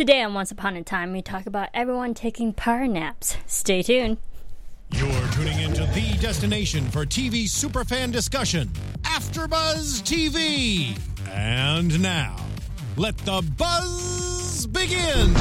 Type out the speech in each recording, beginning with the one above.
Today on Once Upon a Time, we talk about everyone taking power naps. Stay tuned. You're tuning into the destination for TV superfan discussion, AfterBuzz TV. And now, let the buzz begin.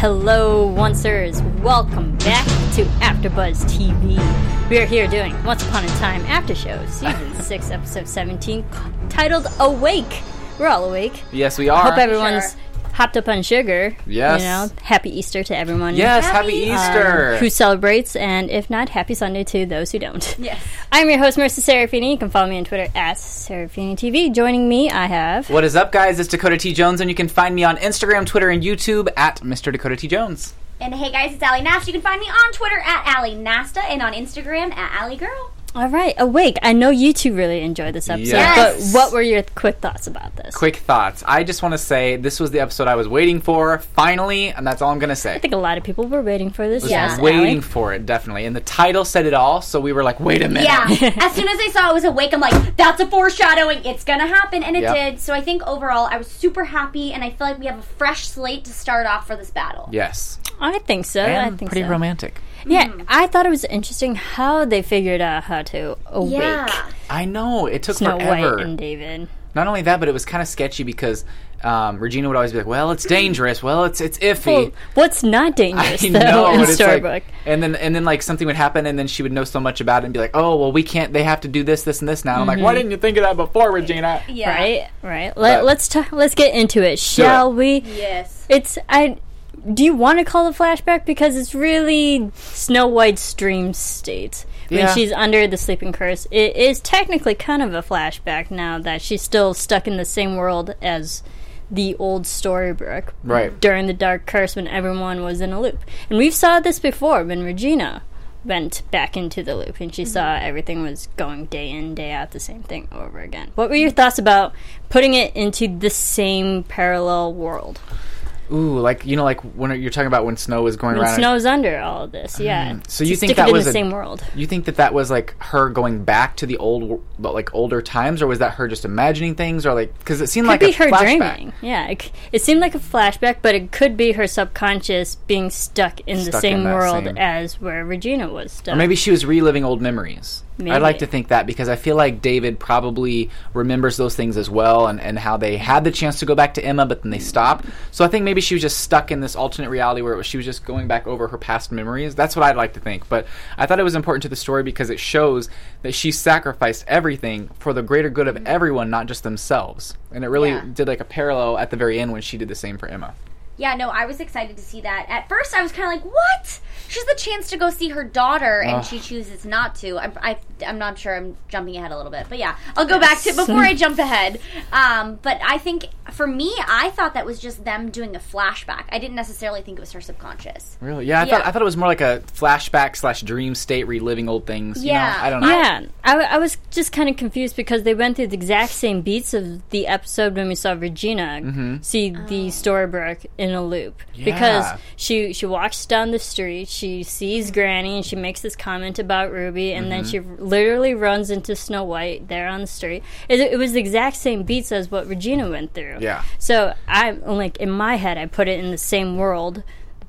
Hello, oncers. Welcome back to AfterBuzz TV. We are here doing Once Upon a Time After Show, Season 6, Episode 17, titled Awake. We're all awake. Yes, we are. Hope everyone's hopped up on sugar. Yes. You know, happy Easter to everyone. yes, Happy happy, um, Easter. who celebrates, and if not, happy Sunday to those who don't. Yes. I'm your host, Marisa Serafini. You can follow me on Twitter at Serafini TV. Joining me, I have. what is up, guys? It's Dakota T. Jones, and you can find me on Instagram, Twitter, and YouTube at Mr. Dakota T. Jones. And hey guys, it's Ally Nasta. You can find me on Twitter at Ally Nasta and on Instagram at Allie Girl. All right, awake. I know you two really enjoyed this episode, Yes. but what were your quick thoughts about this? Quick thoughts. I just want to say this was the episode I was waiting for, finally, and that's all I'm going to say. I think a lot of people were waiting for this. was yes, waiting Ally? for it, definitely. And the title said it all, so we were like, wait a minute. Yeah. as soon as I saw it was awake, I'm like, that's a foreshadowing. It's gonna happen, and it Yep. did. So I think overall, I was super happy, and I feel like we have a fresh slate to start off for this battle. Yes. I think so. And I think pretty so. romantic. Yeah, mm-hmm. I thought it was interesting how they figured out how to awake Yeah. I know. It took Snow forever. White and David. Not only that, but it was kind of sketchy because um, Regina would always be like, well, it's mm-hmm. dangerous. Well, it's it's iffy. Well, what's not dangerous I though know, in but like, and then and then like something would happen, and then she would know so much about it, and be like, "Oh, well, we can't. They have to do this, this, and this now." And I'm like, "Why mm-hmm. didn't you think of that before, Regina?" Yeah. Right, right. Let, But- let's t- let's get into it, shall we? Yes. It's I. Do you want to call it flashback because it's really Snow White's dream state when Yeah. she's under the sleeping curse? It is technically kind of a flashback now that she's still stuck in the same world as the old Storybrooke Right. during the dark curse when everyone was in a loop. And we've saw this before when Regina went back into the loop and she saw mm-hmm. everything was going day in day out the same thing over again. What were your thoughts about putting it into the same parallel world? Ooh, like you know, like when you're talking about when Snow was going When around. Snow's under all of this, yeah. Mm. So you think that was in the a- same world? you think that that was like her going back to the old, like older times, or was that her just imagining things, or like because it seemed Could like be a her flashback. dreaming. Yeah, it, it seemed like a flashback, but it could be her subconscious being stuck in the same in world same- as where Regina was stuck. Or maybe she was reliving old memories. I'd like to think that because I feel like David probably remembers those things as well and, and how they had the chance to go back to Emma, but then they stopped. So I think maybe she was just stuck in this alternate reality where it was, she was just going back over her past memories. That's what I'd like to think. But I thought it was important to the story because it shows that she sacrificed everything for the greater good of mm-hmm. everyone, not just themselves. And it really Yeah. did like a parallel at the very end when she did the same for Emma. Yeah, no, I was excited to see that. At first, I was kind of like, "What?" She's the chance to go see her daughter, and Ugh. she chooses not to. I'm, I, I'm not sure. I'm jumping ahead a little bit, but yeah, I'll go back to before I jump ahead. Um, but I think for me, I thought that was just them doing a flashback. I didn't necessarily think it was her subconscious. Really? Yeah, I Yeah. thought I thought it was more like a flashback slash dream state, reliving old things. you know? Yeah. I don't know. Yeah, I, w- I was just kind of confused because they went through the exact same beats of the episode when we saw Regina see the Storybrooke in a loop. Because she she walks down the street, she sees Granny, and she makes this comment about Ruby, and then mm-hmm. she literally runs into Snow White there on the street. It, it was the exact same beats as what Regina went through. Yeah. So I'm like in my head, I put it in the same world,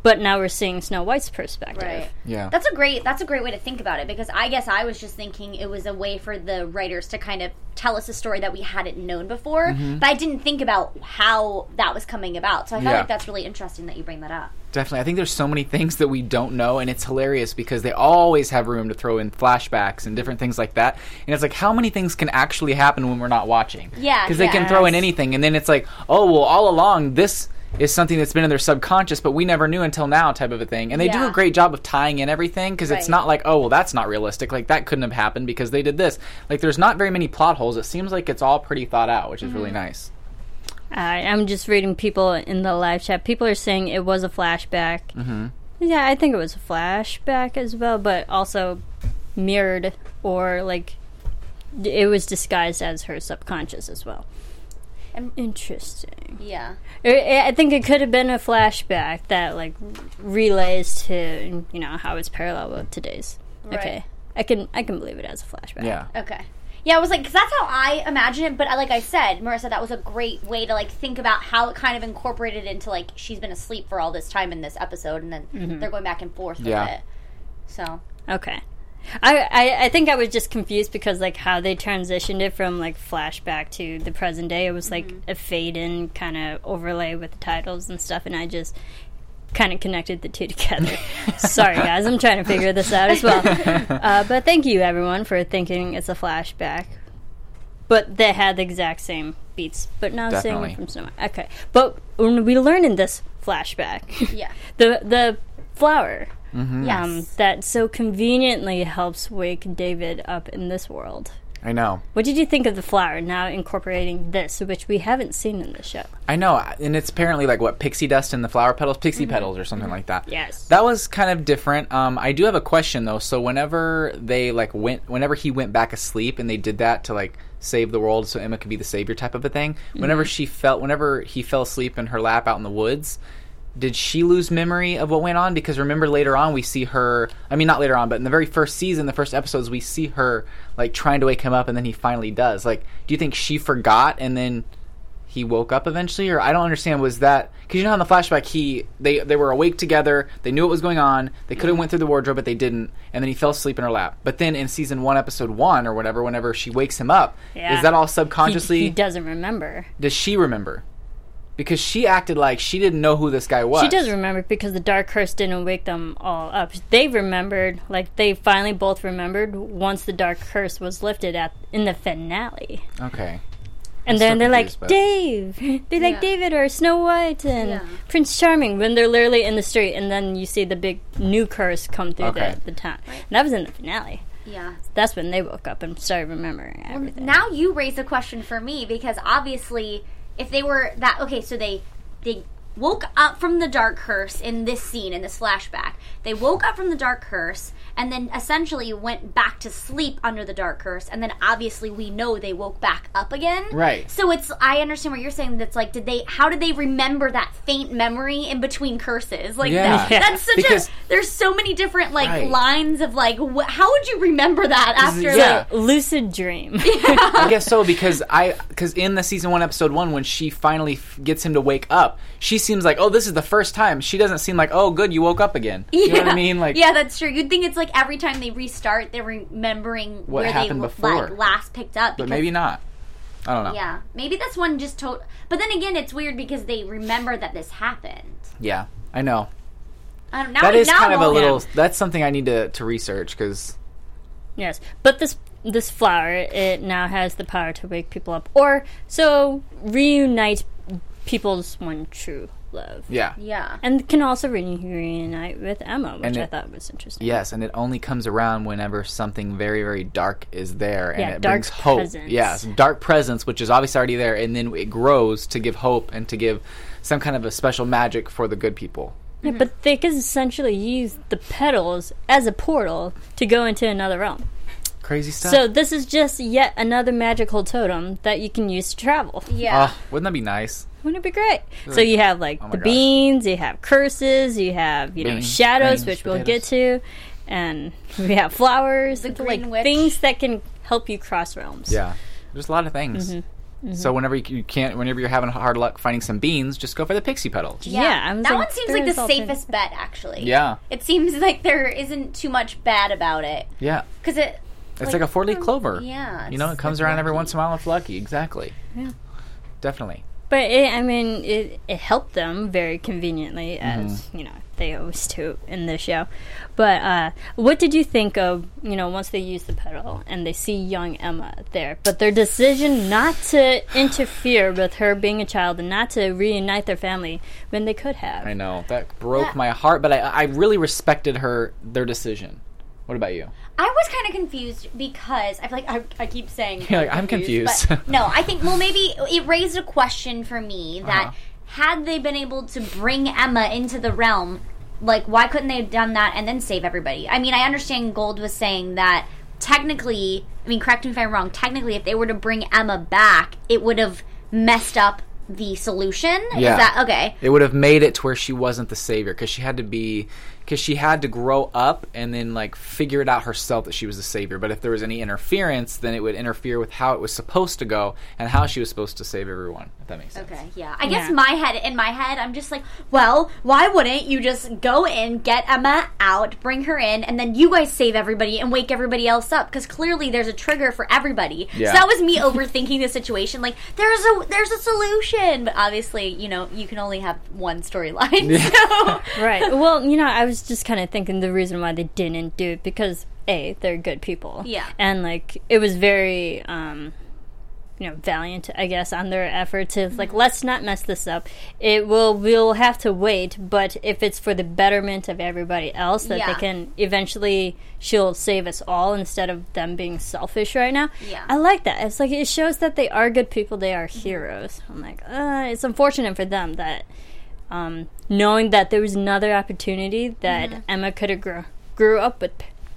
but now we're seeing Snow White's perspective. Right. Yeah. That's a great that's a great way to think about it because I guess I was just thinking it was a way for the writers to kind of tell us a story that we hadn't known before, but I didn't think about how that was coming about. So I felt Mm-hmm. Yeah. like that's really interesting that you bring that up. Definitely. I think there's so many things that we don't know, and it's hilarious because they always have room to throw in flashbacks and different things like that. And it's like, how many things can actually happen when we're not watching? Yeah, Because they can throw in anything, and then it's like, oh, well, all along, this is something that's been in their subconscious, but we never knew until now, type of a thing. And they do a great job of tying in everything because it's Right. not like, oh, well, that's not realistic. Like, that couldn't have happened because they did this. Like, there's not very many plot holes. It seems like it's all pretty thought out, which is Mm-hmm. really nice. I I'm just reading people in the live chat. People are saying it was a flashback. Mm-hmm. Yeah, I think it was a flashback as well, but also mirrored or like it was disguised as her subconscious as well. And- Interesting. Yeah. I I think it could have been a flashback that like relays to you know how it's parallel with today's. Right. Okay, I can I can believe it as a flashback. Yeah. Okay. Yeah, I was like, because that's how I imagine it. But I, like I said, Marisa, that was a great way to like think about how it kind of incorporated into like she's been asleep for all this time in this episode, and then mm-hmm. they're going back and forth with Yeah. it. So Okay. I, I I think I was just confused because like how they transitioned it from like flashback to the present day. It was like Mm-hmm. a fade in kind of overlay with the titles and stuff, and I just kind of connected the two together. Sorry guys, I'm trying to figure this out as well. Uh, but thank you everyone for thinking it's a flashback. But they had the exact same beats, but now Definitely. singing from Snow White. Okay, but when we learn in this flashback, yeah, the the flower Mm-hmm. yes, um, that so conveniently helps wake David up in this world. I know. What did you think of the flower now incorporating this, which we haven't seen in the show? I know, and it's apparently like what pixie dust in the flower petals, pixie petals, or something like that. Yes. that was kind of different. Um, I do have a question though. So whenever they like went, whenever he went back asleep, and they did that to like save the world, so Emma could be the savior type of a thing. Whenever she felt, whenever he fell asleep in her lap out in the woods. Did she lose memory of what went on? Because remember later on we see her. I mean, not later on, but in the very first season, the first episodes, we see her like trying to wake him up, and then he finally does. Like, do you think she forgot and then he woke up eventually or i don't understand was that because you know how in the flashback he they they were awake together they knew what was going on they could have went through the wardrobe but they didn't and then he fell asleep in her lap but then in season one episode one or whatever whenever she wakes him up Yeah. is that all He, subconsciously he doesn't remember. does she remember because she acted like she didn't know who this guy was She does remember because the dark curse didn't wake them all up. They remembered, like they finally both remembered once the dark curse was lifted at in the finale. okay And still then they're like, confused, but- Dave! They like Yeah. David or Snow White and Yeah. Prince Charming when they're literally in the street, and then you see the big new curse come through Okay. the, the town. And that was in the finale. yeah. That's when they woke up and started remembering everything. Now you raise a question for me because obviously, if they were that okay, so they they woke up from the dark curse in this scene in this flashback. They woke up from the dark curse and then essentially went back to sleep under the dark curse, and then obviously we know they woke back up again. Right. So it's I understand what you're saying. That's like, did they? How did they remember that faint memory in between curses? Like Yeah. that, Yeah. that's such Because- a. There's so many different like Right. lines of like. Wh- how would you remember that after? yeah. Like, Lucid dream. I guess so because I because in the season one episode one when she finally f- gets him to wake up, she seems like oh this is the first time. She doesn't seem like oh good you woke up again. You know what I mean? Like yeah, that's true. You'd think it's like every time they restart, they're remembering What where happened they before. like last picked up. but maybe not. I don't know. Yeah, maybe this one just told. But then again, it's weird because they remember that this happened. Yeah, I know. I don't, now That is now kind of a I'm all- little. That's something I need to to research because yes, but this this flower it now has the power to wake people up, or so reunite people's one true love. yeah. Yeah. And can also re- reunite with Emma, which And I it- thought was interesting. Yes, and it only comes around whenever something very, very dark is there, and Yeah, it dark brings hope. presence. Yes, dark presence, which is obviously already there, and then it grows to give hope and to give some kind of a special magic for the good people. Yeah, mm-hmm. but they could essentially use the petals as a portal to go into another realm. Crazy stuff. So this is just yet another magical totem that you can use to travel. Yeah. oh, wouldn't that be nice? Wouldn't it be great? So you have like Oh the gosh. beans, you have curses, you have you know shadows, beans, which we'll get to, and we have flowers, The like witch. things that can help you cross realms. Yeah, there's a lot of things. Mm-hmm. So whenever you, you can't, whenever you're having hard luck finding some beans, just go for the pixie petals. Yeah, I was that like, one seems like the alternative. safest bet, actually. Yeah, It seems like there isn't too much bad about it yeah. because it. It's like, a four leaf clover. Yeah, You know, it comes like around every once in a while if lucky. Exactly. Yeah. Definitely. But it, I mean, it, it helped them very conveniently, as Mm-hmm. you know they always do in the show. But uh, what did you think of you know once they use the pedal and they see young Emma there, but their decision not to interfere with her being a child and not to reunite their family when they could have? I know that broke Yeah. my heart, but I, I really respected her their decision. What about you? I was kind of confused because I feel like I, I keep saying You're like, I'm confused. but no, I think well maybe it raised a question for me that Uh-huh. had they been able to bring Emma into the realm, like why couldn't they have done that and then save everybody? I mean, I understand Gold was saying that technically, I mean, correct me if I'm wrong. Technically, if they were to bring Emma back, it would have messed up the solution. Yeah. Is that okay? It would have made it to where she wasn't the savior because she had to be because she had to grow up and then like figure it out herself that she was the savior. But if there was any interference, then it would interfere with how it was supposed to go and how she was supposed to save everyone. If that makes sense. Okay, yeah. I guess my head in my head, I'm just like, well, why wouldn't you just go in, get Emma out, bring her in, and then you guys save everybody and wake everybody else up? Because clearly there's a trigger for everybody. Yeah. So that was me overthinking the situation. Like there's a there's a solution, but obviously, you know, you can only have one storyline. So Right. Well, you know, I was just kind of thinking the reason why they didn't do it because a they're good people. Yeah. And like it was very um you know valiant i guess on their efforts to like let's not mess this up it will we'll have to wait but if it's for the betterment of everybody else that Yeah. they can eventually she'll save us all instead of them being selfish right now Yeah. i like that it's like it shows that they are good people they are heroes i'm like uh, it's unfortunate for them that um, knowing that there was another opportunity that Mm-hmm. Emma could have grew, grew up with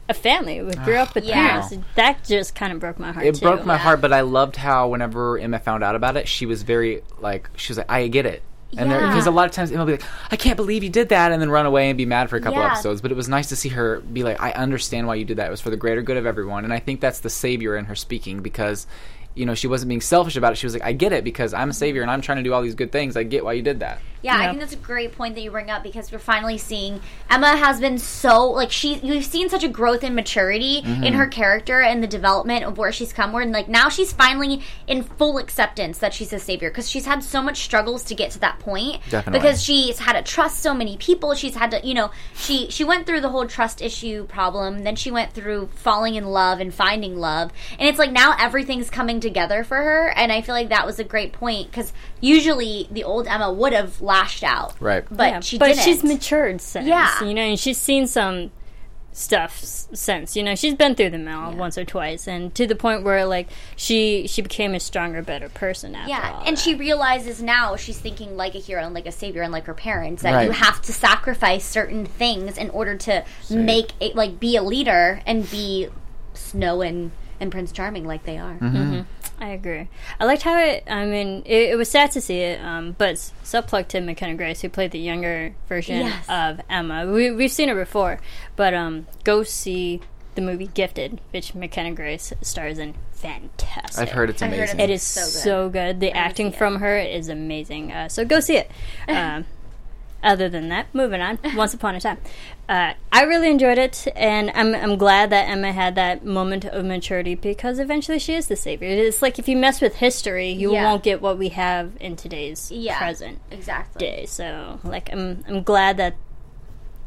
a family, we grew up with Yeah. parents. That just kind of broke my heart. It too. broke my Yeah. heart, but I loved how whenever Emma found out about it, she was very like she was like, "I get it." And Yeah. because a lot of times Emma will be like, "I can't believe you did that," and then run away and be mad for a couple Yeah. episodes. But it was nice to see her be like, "I understand why you did that. It was for the greater good of everyone." And I think that's the savior in her speaking because. You know, she wasn't being selfish about it. She was like, "I get it because I'm a savior and I'm trying to do all these good things. I get why you did that." Yeah, I think that's a great point that you bring up because we're finally seeing Emma has been so like she you've seen such a growth and maturity Mm-hmm. in her character and the development of where she's come where and like now she's finally in full acceptance that she's a savior because she's had so much struggles to get to that point Definitely. because she's had to trust so many people she's had to you know she she went through the whole trust issue problem then she went through falling in love and finding love and it's like now everything's coming together for her and I feel like that was a great point because usually the old Emma would have lashed out Right. but Yeah, she but didn't. she's matured since. Yeah. you know, and she's seen some stuff s- since. You know, she's been through the mill once or twice, and to the point where like she she became a stronger, better person after Yeah, all and that. she realizes now she's thinking like a hero and like a savior and like her parents that you have to sacrifice certain things in order to make it like be a leader and be Snow and and Prince Charming like they are. Mm-hmm. I agree. I liked how it. I mean, it, it was sad to see it, um, but s- subplug to McKenna Grace, who played the younger version Yes. of Emma. We, we've seen her before, but um, go see the movie Gifted, which McKenna Grace stars in. Fantastic. I've heard it's I heard amazing. It is So so good. good. The I wanna acting see it. from her is amazing. Uh, so go see it. Um, other than that, moving on. Once upon a time, uh, I really enjoyed it, and I'm I'm glad that Emma had that moment of maturity because eventually she is the savior. It's like if you mess with history, you Yeah. won't get what we have in today's Yeah, present exactly. day. So like I'm I'm glad that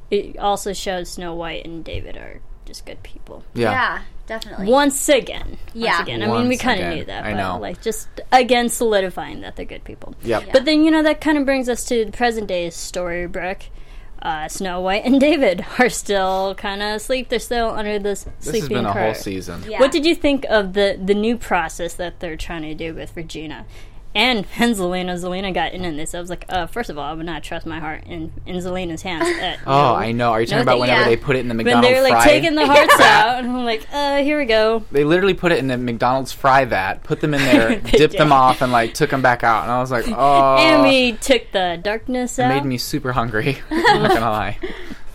it also shows Snow White and David are just good people. Yeah. yeah. definitely. Once again. Yeah. Once again. I mean, we kind of again. knew that. I but, know. Like, just again solidifying that they're good people. Yep. Yeah. But then, you know, that kind of brings us to the present day Storybrooke. Uh, Snow White and David are still kind of asleep. They're still under this This sleeping has been a whole season. Yeah. What did you think of the the new process that they're trying to do with Regina? And, and Zelena, Zelena got in on this. I was like, uh, first of all, I would not trust my heart in, in Zelena's hands. Uh, Oh, no. I know. Are you talking No, about whenever yeah. they put it in the When McDonald's they're like fry? taking the hearts out, and I'm like, uh, here we go. They literally put it in the McDonald's fry vat, put them in there, They dipped them off, and like took them back out. And I was like, oh, and we took the darkness it made me super hungry. I'm not gonna lie.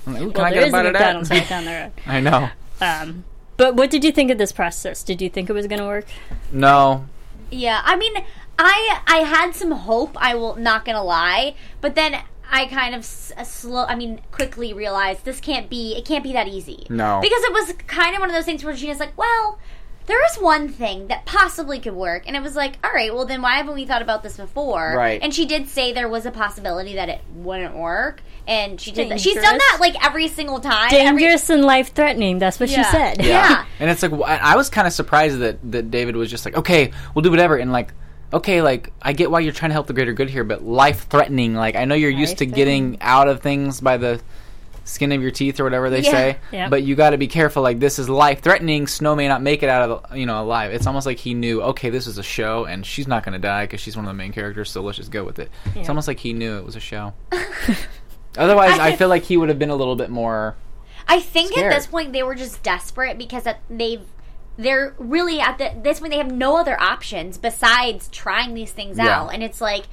I'm like, "Ooh, can well, I get a is a bite of McDonald's right down the road. I know. Um, but what did you think of this process? Did you think it was going to work? No, Yeah, I mean, I I had some hope. I will not gonna lie, but then I kind of s- uh, slow. I mean, quickly realized this can't be. It can't be that easy. No. because it was kind of one of those things where Gina's like, well. There is one thing that possibly could work, and it was like, all right, well then why haven't we thought about this before? Right. And she did say there was a possibility that it wouldn't work, and she did that. She's done that like every single time. Every- Dangerous and life threatening. That's what she said. Yeah. And it's like I I was kind of surprised that that David was just like, okay, we'll do whatever, and like. Okay, like I get why you're trying to help the greater good here, but life threatening. Like I know you're used to getting out of things by the skin of your teeth or whatever they Yeah. say, Yep. but you got to be careful. Like this is life threatening. Snow may not make it out of the, you know alive. It's almost like he knew. Okay, this is a show, and she's not going to die because she's one of the main characters. So let's just go with it. It's almost like he knew it was a show. Otherwise, I feel like he would have been a little bit more. I think Scared. at this point they were just desperate because they've they're really at the, this point they have no other options besides trying these things Yeah. out, and it's like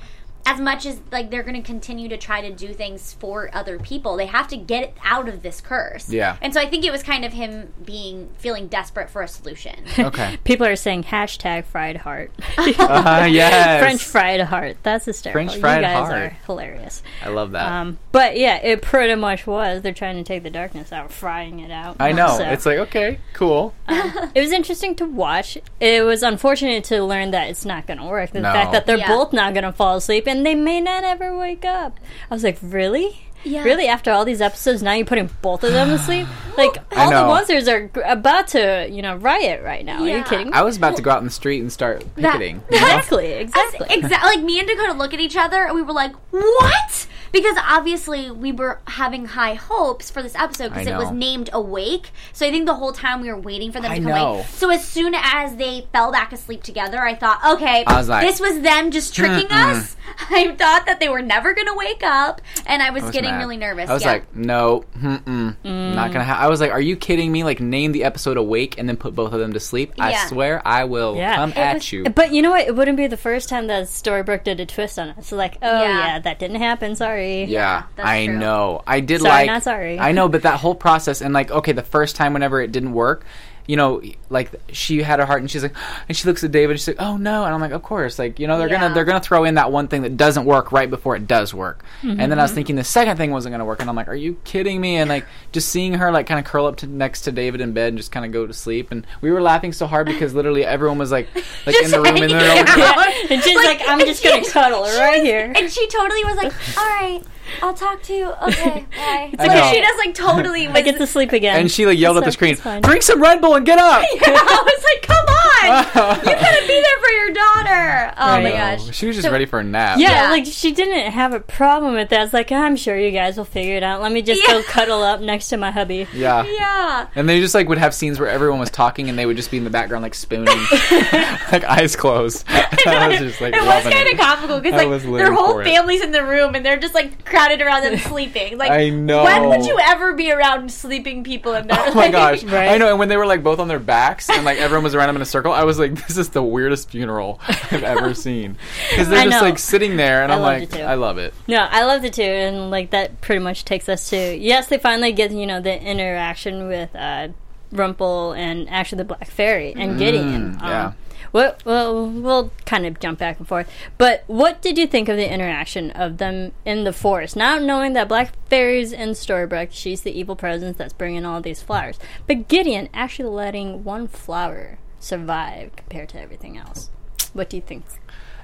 as much as like they're going to continue to try to do things for other people, they have to get out of this curse. Yeah. And so I think it was kind of him being feeling desperate for a solution. Okay. People are saying hashtag fried heart. Uh, yes. French fried heart. That's hysterical. French fried you guys heart. are hilarious. I love that. Um, but yeah, it pretty much was. They're trying to take the darkness out, frying it out. I know. So, It's like okay, cool. it was interesting to watch. It was unfortunate to learn that it's not going to work. The No. fact that they're Yeah. both not going to fall asleep and they may not ever wake up. I was like, really? Yeah. Really? After all these episodes, now you're putting both of them to sleep? Like, all the monsters are g- about to, you know, riot right now. Are you Yeah. kidding me? I was about to go out in the street and start That- picketing. you know? Exactly, exactly. Exactly. Like me and Dakota look at each other and we were like, "What?" Because obviously we were having high hopes for this episode because I it was named Awake. So I think the whole time we were waiting for them I to come know. awake. So as soon as they fell back asleep together, I thought, okay, I was like, this was them just tricking us. I thought that they were never going to wake up, and I was, I was getting mad. really nervous. I was yeah. like, no, mm-mm, not gonna. Ha-. I was like, are you kidding me? Like, name the episode "Awake" and then put both of them to sleep. I swear, I will Yeah. come It at was- you. But you know what? It wouldn't be the first time that Storybrooke did a twist on us. So like, oh Yeah. yeah, that didn't happen. Sorry. Yeah, that's I true. know. I did Sorry, like. not sorry. I know, but that whole process and like, okay, the first time whenever it didn't work, you know, like she had her heart and she's like, and she looks at David and she's like, oh no, and I'm like, of course, like you know, they're Yeah. gonna they're gonna throw in that one thing that doesn't work right before it does work, and then I Mm-hmm. was thinking the second thing wasn't gonna work, and I'm like, are you kidding me? And like just seeing her like kind of curl up to next to David in bed and just kind of go to sleep, and we were laughing so hard because literally everyone was like like in the room and they're all like, out. And she's like, I'm just gonna cuddle she right was- here. And she totally was like, all right, I'll talk to you. Okay, bye. I like she just like totally was. I get to sleep again. and she like yelled at the screen, drink some Red Bull and get up. yeah, I was like, come on, you gotta be there for your daughter. Oh my Right. gosh. She was just So- ready for a nap. Yeah, Yeah. like she didn't have a problem with that. It's like I'm sure you guys will figure it out. Let me just Yeah. go cuddle up next to my hubby. Yeah. Yeah. And they just like would have scenes where everyone was talking and they would just be in the background like spooning, like eyes closed. I was just like it was loving kind of comical because I like was their whole for it. family's in the room and they're just like crowded around them sleeping. Like, I know. when would you ever be around sleeping people in there? Oh my Like- gosh! Right. I know. And when they were like both on their backs and like everyone was around them in a circle, I was like, "This is the weirdest funeral I've ever seen." Because they're I just know. like sitting there, and I loved like, it too. "I love it." No, I loved it too, and like that pretty much takes us to yes, they finally get you know the interaction with uh, Rumple and actually the Black Fairy and Gideon. Mm, yeah. What? Well, we'll kind of jump back and forth. But what did you think of the interaction of them in the forest? Now knowing that Black Fairy's in Storybrooke, she's the evil presence that's bringing all these flowers. But Gideon actually letting one flower survive compared to everything else. What do you think?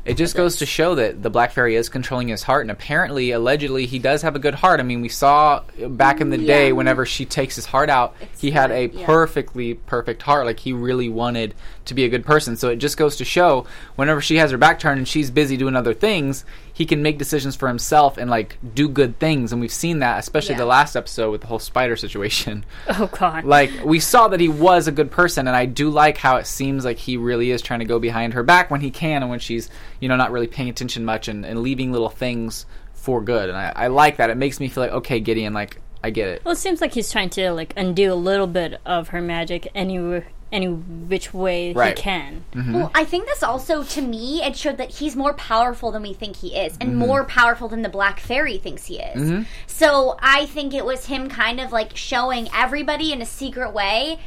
It just goes to show that the Black Fairy is controlling his heart, and apparently, allegedly, he does have a good heart. I mean, we saw back in the day, whenever she takes his heart out, he had a yeah. perfectly perfect heart. Like he really wanted to be a good person. So it just goes to show, whenever she has her back turned and she's busy doing other things, he can make decisions for himself and like do good things. And we've seen that, especially Yeah. the last episode with the whole spider situation. Oh God! like we saw that he was a good person and i do like how it seems like he really is trying to go behind her back when he can and when she's you know not really paying attention much and, and leaving little things for good and I, I like that it makes me feel like okay gideon like i get it Well, it seems like he's trying to like undo a little bit of her magic any any which way Right. he can. Well, I think this also, to me, it showed that he's more powerful than we think he is, Mm-hmm. and more powerful than the Black Fairy thinks he is. So I think it was him kind of like showing everybody in a secret way.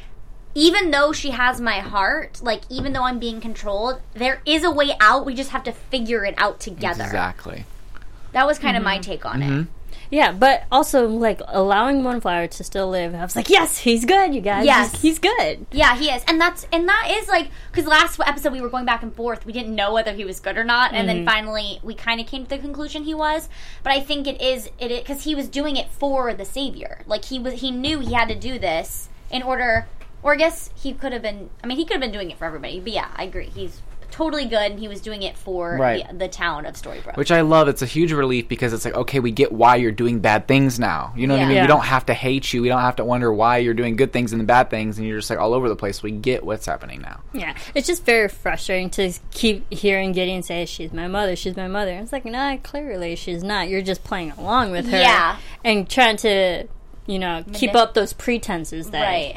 Even though she has my heart, like even though I'm being controlled, there is a way out. We just have to figure it out together. exactly That was kind of Mm-hmm. my take on it. Yeah, but also like allowing one flower to still live. I was like, yes, he's good, you guys. Yes. he's, he's good. Yeah, he is, and that's and that is like because last episode we were going back and forth. We didn't know whether he was good or not, and then mm-hmm. finally we kind of came to the conclusion he was. But I think it is it because he was doing it for the savior. Like he was, he knew he had to do this in order. Or I guess he could have been. I mean, he could have been doing it for everybody. But yeah, I agree. He's totally good, and he was doing it for Right. the, the town of Storybrooke. which i love it's a huge relief because it's like okay we get why you're doing bad things now you know what i mean Yeah. we don't have to hate you we don't have to wonder why you're doing good things and the bad things and you're just like all over the place we get what's happening now Yeah, it's just very frustrating to keep hearing Gideon say, "She's my mother, she's my mother." It's like, nah, clearly she's not. You're just playing along with her, Yeah. and trying to, you know, keep up those pretenses that right.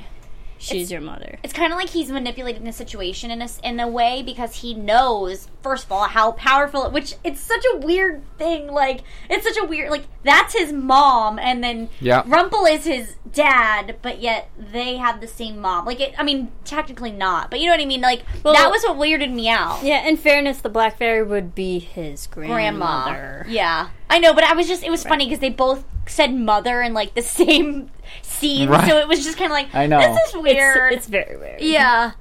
She's your mother. it's kind of like he's manipulating the situation in a, s- in a way because he knows first of all how powerful which it's such a weird thing like it's such a weird like that's his mom and then Yeah. Rumple is his dad but yet they have the same mom like it I mean technically not but you know what I mean like Well- that was what weirded me out Yeah, in fairness, the Black Fairy would be his grandma grandmother. yeah I know but I was just it was funny because they both said mother in like the same scene Right. so it was just kind of like I know. this is weird it's very weird. yeah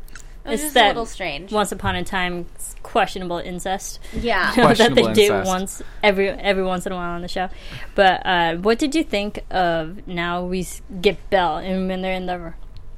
it was It's just a little strange Once upon a time, questionable incest. yeah that they Questionable do incest. once every every once in a while on the show. But uh, what did you think of now we get Belle and when they're in the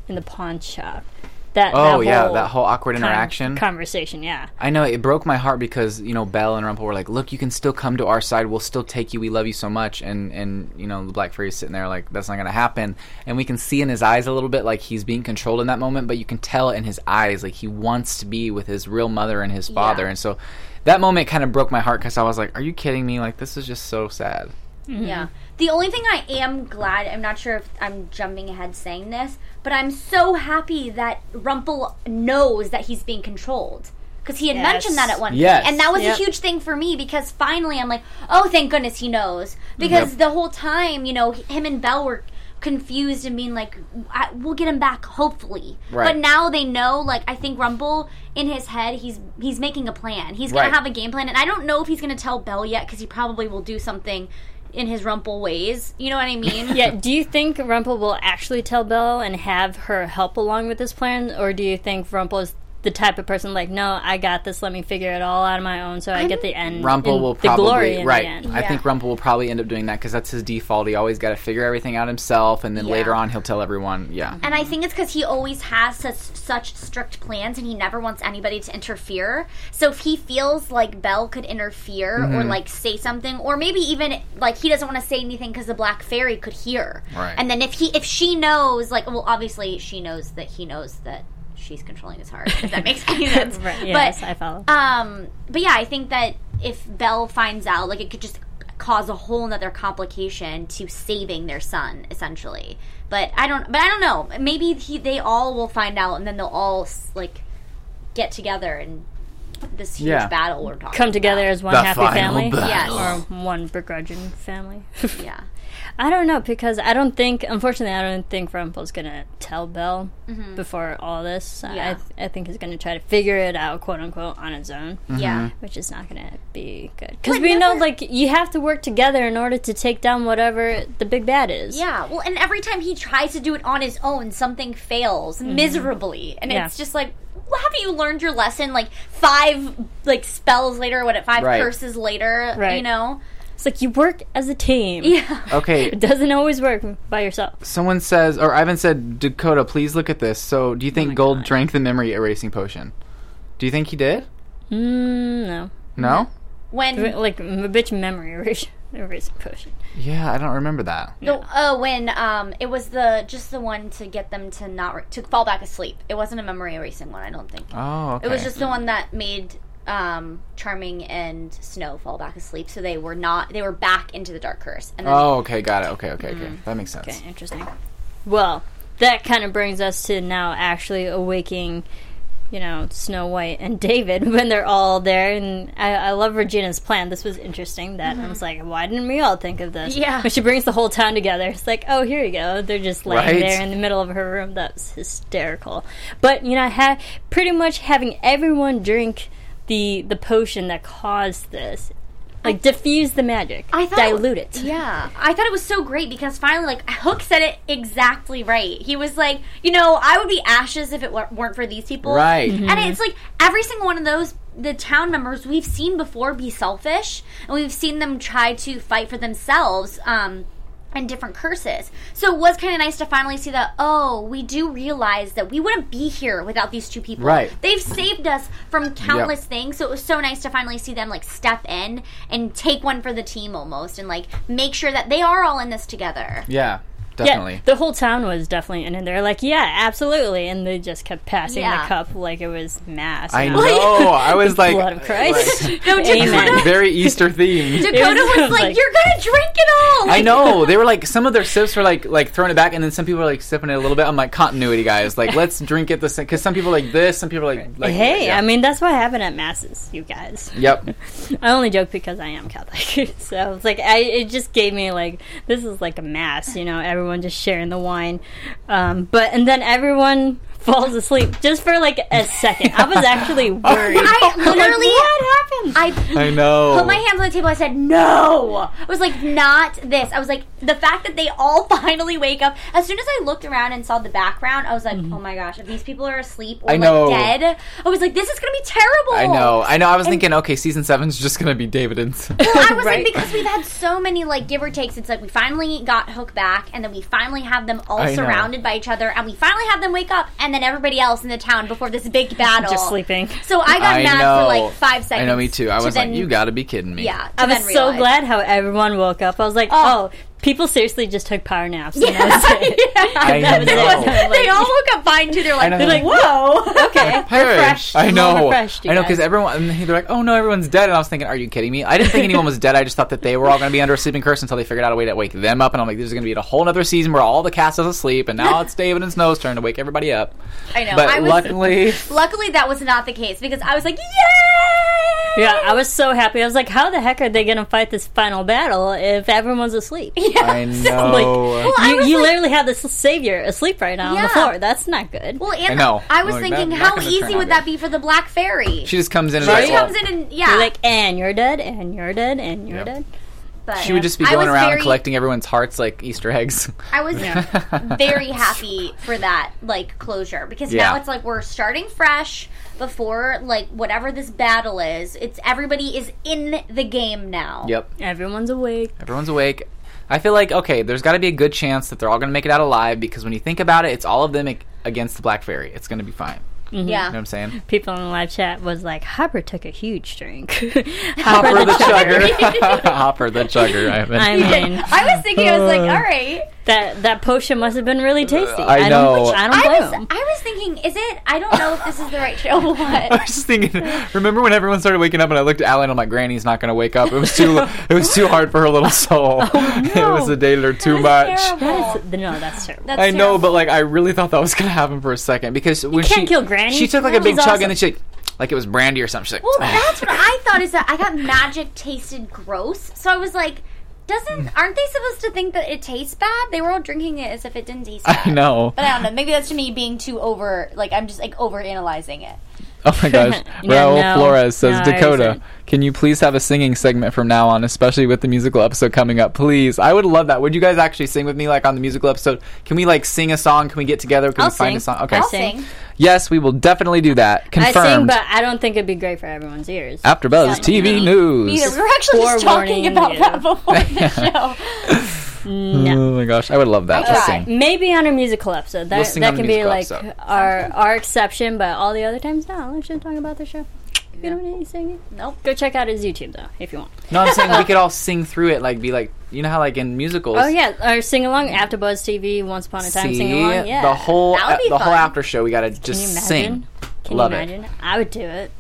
in the pawn shop? That Oh that yeah, whole that whole awkward con- interaction. conversation. Yeah, I know it broke my heart because you know Belle and Rumple were like, "Look, you can still come to our side. We'll still take you. We love you so much." And and you know the Black Fairy's sitting there like, "That's not gonna happen." And we can see in his eyes a little bit like he's being controlled in that moment, but you can tell in his eyes like he wants to be with his real mother and his father. Yeah. And so that moment kind of broke my heart because I was like, "Are you kidding me? Like this is just so sad." Mm-hmm. Yeah. The only thing I am glad, I'm not sure if I'm jumping ahead saying this, but I'm so happy that Rumple knows that he's being controlled. Because he had Yes. mentioned that at one Yes. point. And that was Yep. a huge thing for me because finally I'm like, oh, thank goodness he knows. Mm-hmm. Because Yep. the whole time, you know, him and Belle were confused and being like, I, we'll get him back, hopefully. Right. But now they know, like, I think Rumple, in his head, he's he's making a plan. He's going Right. to have a game plan. And I don't know if he's going to tell Belle yet because he probably will do something in his Rumple ways. You know what I mean? yeah. Do you think Rumple will actually tell Belle and have her help along with this plan, or do you think Rumple is the type of person like, no, I got this. Let me figure it all out on my own, so I get the end. Rumple and will the glory probably right. The end. I think Rumple will probably end up doing that because that's his default. He always got to figure everything out himself, and then Yeah. later on he'll tell everyone. Yeah. And I think it's because he always has such, such strict plans and he never wants anybody to interfere. So if he feels like Belle could interfere Mm-hmm. or like say something, or maybe even like he doesn't want to say anything because the Black Fairy could hear. Right. And then if he if she knows, like, well, obviously she knows that he knows that she's controlling his heart. If that makes any sense. Right, yes, but I follow. um, but yeah, I think that if Belle finds out, like, it could just cause a whole nother complication to saving their son, essentially. But I don't. But I don't know. Maybe he, they all will find out, and then they'll all like get together and this huge Yeah. battle we're talking. About. Come together about. as one The happy final family, battle. or one begrudging family. Yeah. I don't know because I don't think, unfortunately, I don't think Rumple's gonna tell Belle before all this. Mm-hmm. Yeah. I, I think he's gonna try to figure it out, quote unquote, on his own, Yeah. which is not gonna be good. Because But we know, never- like, you have to work together in order to take down whatever the big bad is. Yeah, well, and every time he tries to do it on his own, something fails miserably, and Mm-hmm. Yeah. it's just like, well, haven't you learned your lesson? Like five like spells later, what? Five Right. curses later, Right. you know? It's like you work as a team. Yeah. Okay. It doesn't always work by yourself. Someone says, or Ivan said, Dakota, please look at this. So, do you think Oh Gold God. drank the memory erasing potion? Do you think he did? Mm, no. No. When Like, a bitch memory erasing, erasing potion. Yeah, I don't remember that. the oh when um it was the just the one to get them to not re- to fall back asleep. It wasn't a memory erasing one, I don't think. Oh, okay. It was just the one that made um Charming and Snow fall back asleep, so they were not they were back into the dark curse. And then Oh, okay, got it. Okay, okay, okay. That makes sense. Okay, interesting. Well, that kind of brings us to now actually awaking, you know, Snow White and David when they're all there. And I, I love Regina's plan. This was interesting. That I was mm-hmm. like, why didn't we all think of this? Yeah. When she brings the whole town together, it's like, oh, here you go. They're just laying Right. there in the middle of her room. That's hysterical. But you know, ha- pretty much having everyone drink the the potion that caused this. Like diffuse the magic, I thought dilute it. Yeah, I thought it was so great because finally, like Hook said it exactly right. He was like, you know, I would be ashes if it weren't for these people. Right. Mm-hmm. And it's like every single one of those the town members we've seen before be selfish, and we've seen them try to fight for themselves. Um, and different curses. So it was kind of nice to finally see that, oh, we do realize that we wouldn't be here without these two people. Right. They've saved us from countless things. So it was so nice to finally see them like step in and take one for the team almost and like make sure that they are all in this together. Yeah. Definitely. Yeah, the whole town was definitely in, and they're like, "Yeah, absolutely," and they just kept passing Yeah. the cup like it was mass. I you know. I was like, blood of Christ. No, Amen. Dakota, very Easter themed. Dakota was was like, like- "You're gonna drink it all." I know they were like some of their sips were like like throwing it back, and then some people were like sipping it a little bit. I'm like continuity, guys. Like let's drink it the same because some people are like this, some people are like like hey, yeah. I mean that's what happened at masses, you guys. Yep. I only joke because I am Catholic, so it's like I it just gave me like this is like a mass, you know, everyone just sharing the wine, um, but and then everyone falls asleep just for like a second. I was actually worried. I I'm like, literally what happened? I I know. put my hands on the table. I said, "No." I was like, "Not this." I was like, the fact that they all finally wake up. As soon as I looked around and saw the background, I was like, mm-hmm. "Oh my gosh! If these people are asleep or I know. like dead, I was like, this is gonna be terrible." I know. I know. I was thinking, okay, season seven's just gonna be David and. Well, I was Right. like, because we've had so many like give or takes. It's like we finally got Hook back, and then we finally have them all I know. surrounded by each other, and we finally have them wake up, and then everybody else in the town before this big battle Just sleeping. So I got I mad know. for like five seconds. I know, me too. I to was then- like, you gotta be kidding me. Yeah, I was then so realize. glad how everyone woke up. I was like, Oh. oh, people seriously just took power naps. And that was it. I That was it. know. I like, they all woke up fine too. They're like, know. they're like, whoa. okay, Perish. refreshed. I More know. refreshed, you I know guys. because everyone and they're like, "Oh no, everyone's dead," and I was thinking, "Are you kidding me?" I didn't think anyone was dead. I just thought that they were all going to be under a sleeping curse until they figured out a way to wake them up. And I'm like, "This is going to be a whole other season where all the cast is asleep, and now it's David and Snow's turn to wake everybody up." I know. But I was, luckily, luckily, that was not the case because I was like, yay! Yeah, I was so happy. I was like, how the heck are they going to fight this final battle if everyone's asleep? I know. Like, I you, was you like- literally have this savior asleep right now on the floor. That's not good. Well, and I know. I was Like, thinking, that- how easy would that be for the Black Fairy? she just comes in and Right? She comes in and yeah, You're like, and you're dead, and you're dead, and you're Yep. dead. but she would just be going around very, collecting everyone's hearts like Easter eggs. I was very happy for that like closure because Yeah. now it's like we're starting fresh before like whatever this battle is. It's everybody is in the game now. yep. Everyone's awake. Everyone's awake. I feel like okay, there's got to be a good chance that they're all going to make it out alive because when you think about it, it's all of them against the Black Fairy. It's going to be fine. Mm-hmm. Yeah. You know what I'm saying? People in the live chat was like, Hopper took a huge drink. Hopper the chugger. Hopper the chugger. I, haven't- I mean, I was thinking, I was like, uh, all right. That that potion must have been really uh, tasty. I know. Don't, I don't I blame was. I was thinking, is it? I don't know if this is the right show. I was just thinking. Remember when everyone started waking up, and I looked at Ally, and I'm like, "Granny's not going to wake up." It was too. it was too hard for her little soul. Oh, it was a day or too much. That is, no, that's terrible. That's I know, terrible. but like, I really thought that was going to happen for a second because when can't she kill Granny. she took like a big She's chug, awesome. and then she like, like it was brandy or something. She's like, Well, that's what I thought. Is that I thought magic tasted gross, so I was like, doesn't? Hmm. Aren't they supposed to think that it tastes bad? They were all drinking it as if it didn't taste bad. I know. But I don't know. Maybe that's to me being too over. Like I'm just like over analyzing it. Oh my gosh. Yeah, Raul no. Flores says, No, Dakota, can you please have a singing segment from now on, especially with the musical episode coming up? Please. I would love that. Would you guys actually sing with me, like on the musical episode? Can we like sing a song? Can we get together? Can I'll we find a song? Okay. I'll sing. Sing. Yes, we will definitely do that. I sing, but I don't think it'd be great for everyone's ears. After Buzz Yeah, TV me News. Neither. We were actually just talking about you. that before the show. no. Oh my gosh, I would love that to sing. Maybe on a musical episode. That, We'll sing that on the can be like episode. our our exception, but all the other times, no. Let's just talk about the show. You don't need any singing. Nope. Go check out his YouTube though, if you want. No, I'm saying we could all sing through it, like be like, you know how like in musicals. Oh yeah, or sing along after Buzz TV. Once upon a time, See sing along. Yeah, the whole That would be the whole after show. We gotta Can you just imagine? sing. Can Love you it. imagine? I would do it.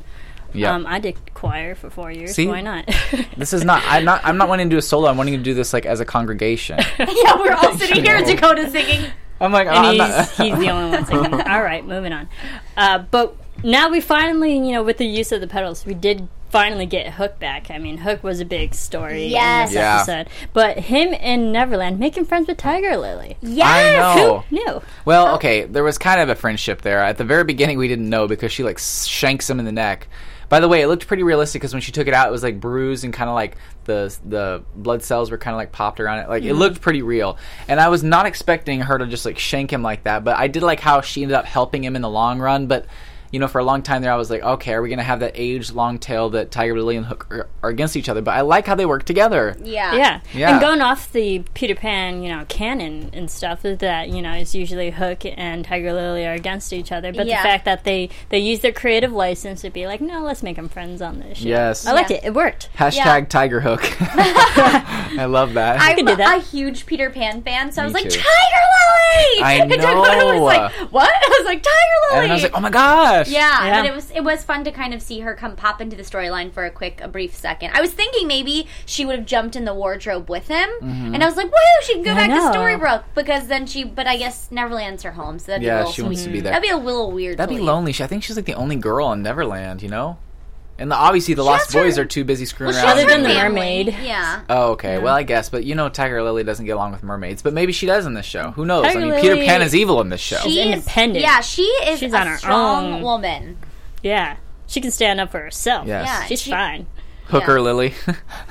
Yeah. Um, I did choir for four years. See? Why not? this is not. I'm not. I'm not wanting to do a solo. I'm wanting to do this like as a congregation. yeah, we're all sitting here. know. Dakota singing. I'm like, and I'm he's, not. he's the only one singing. All right, moving on. Uh, but now we finally, you know, with the use of the pedals, we did finally get Hook back. I mean, Hook was a big story Yes. in this Yeah. episode. But him in Neverland making friends with Tiger Lily. Yeah, I know. No. Well, okay, there was kind of a friendship there. At the very beginning, we didn't know because she like shanks him in the neck. By the way, it looked pretty realistic because when she took it out, it was like bruised and kind of like the the blood cells were kind of like popped around it. Like it mm-hmm. looked pretty real. And I was not expecting her to just like shank him like that. But I did like how she ended up helping him in the long run. But you know, for a long time there, I was like, okay, are we gonna have that age long tail that Tiger Lily and Hook are, are against each other? But I like how they work together. Yeah. Yeah. Yeah. And going off the Peter Pan, you know, canon and stuff is that, you know, it's usually Hook and Tiger Lily are against each other. But Yeah. the fact that they, they use their creative license to be like, no, let's make them friends on this show. Yes. I liked Yeah. it. It worked. Hashtag Yeah. Tiger Hook. I love that. I'm could do that. a huge Peter Pan fan, so I was like, too. Tiger Lily! I And Dakota was like, what? I was like, Tiger Lily! and I was like, oh my yeah, Yeah. but it was it was fun to kind of see her come pop into the storyline for a quick, a brief second. I was thinking maybe she would have jumped in the wardrobe with him, Mm-hmm. and I was like, woo, she can go I back know. to Storybrooke because then she. But I guess Neverland's her home, so that'd be a Yeah, little she wants to be there. That'd be a little weird. That'd be leave. lonely. She, I think she's like the only girl in Neverland, you know? And the, obviously the Lost has her- Boys are too busy screwing Well, she around. has Other than the mermaid. Yeah. Oh, okay. Well, I guess, but you know, Tiger Lily doesn't get along with mermaids, but maybe she does in this show. Who knows? Tiger I mean, Peter Lily- Pan is evil in this show. She's independent. Yeah, she is She's a on her strong own. woman. Yeah. She can stand up for herself. Yes. Yeah, She's she- fine. Hooker yeah. Lily.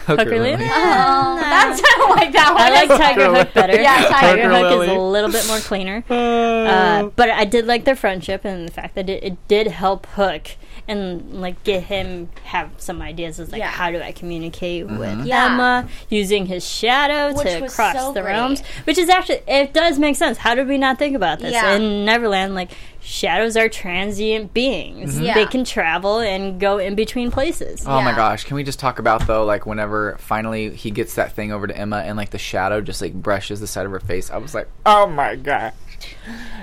Hooker, Hooker Lily? Oh, that's how I don't like that one. I like Tiger Hook better. Yeah, Tiger Tiger Hook Lily. is a little bit more cleaner. Uh, but I did like their friendship and the fact that it, it did help Hook and like get him have some ideas as like Yeah. how do I communicate Mm-hmm. with Yeah. Emma using his shadow Which to cross so the great. realms, which is actually it does make sense. How did we not think about this Yeah. in Neverland? Like shadows are transient beings; Yeah. they can travel and go in between places. Oh my gosh! Can we just talk about though, like whenever finally he gets that thing over to Emma and like the shadow just like brushes the side of her face? I was like, oh my god!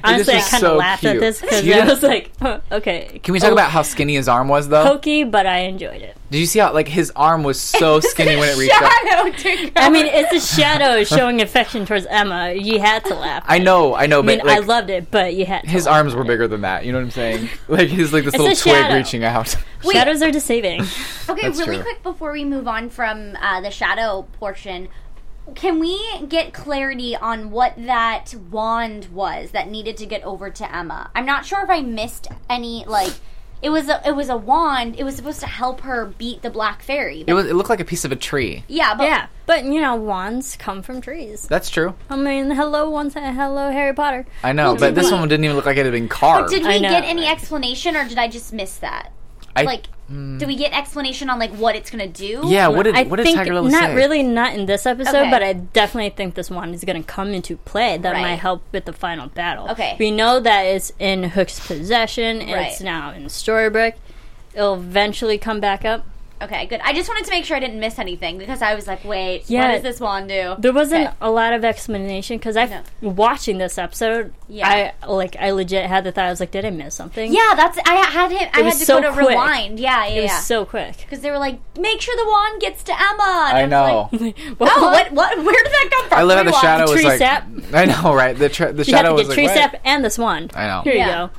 Honestly, I kind of so laughed cute. at this because You I was like, huh, okay. Can we talk about how skinny his arm was though? Pokey, But I enjoyed it. Did you see how like his arm was so skinny when it reached up? Shadow I mean, it's a shadow showing affection towards Emma. You had to laugh. I know, I know, I mean, like, I loved it, but you had to his laugh arms were it. bigger than that. You know what I'm saying? Like he's like this It's little twig shadow. reaching out. Wait. Shadows are deceiving. Okay, That's really true. quick before we move on from uh, the shadow portion, can we get clarity on what that wand was that needed to get over to Emma? I'm not sure if I missed any like. It was a it was a wand. It was supposed to help her beat the black fairy. It was. It looked like a piece of a tree. yeah, but yeah, but you know, wands come from trees. That's true. I mean, hello, wands. Uh, hello, Harry Potter. I know, Well, but this we- one didn't even look like it had been carved. did we get any explanation, or did I just miss that? I- like, do we get explanation on like what it's gonna do? yeah. What did I What did think Tiger Lily not say? really, not in this episode, Okay. but I definitely think this wand is going to come into play. That Right. might help with the final battle. Okay. we know that it's in Hook's possession. Right. It's now in Storybrooke. It'll eventually come back up. Okay, good. I just wanted to make sure I didn't miss anything because I was like, wait, what does this wand do? There wasn't Okay. a lot of explanation because I, No. watching this episode, Yeah. I like I legit had the thought I was like, did I miss something? Yeah, that's I had him. I had to so go to quick. rewind. Yeah, yeah, it was yeah. so quick. Because they were like, make sure the wand gets to Emma. And I was know. Like, What- oh, what? What? Where did that come from? I love how the Rewind. shadow was Tree like. sap. I know, right? The tra- the You have shadow to was get like. tree what? sap and this wand. I know. Here you go.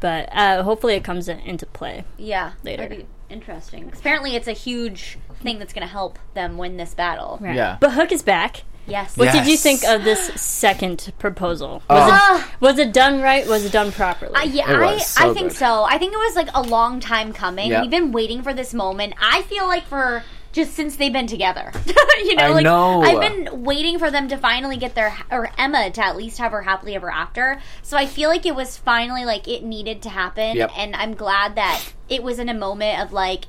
But uh, hopefully it comes in, into play. Yeah, Later. That'd interesting. 'Cause apparently, it's a huge thing that's going to help them win this battle. Right. Yeah. But Hook is back. Yes. What did you Yes. think of this second proposal? Was, it, was it done right? Was it done properly? Uh, yeah, It I, was so I think good. so. I think it was like a long time coming. Yep. We've been waiting for this moment. I feel like for just since they've been together. you know, I like know. I've been waiting for them to finally get their or Emma to at least have her happily ever after. So I feel like it was finally like it needed to happen Yep. and I'm glad that it was in a moment of like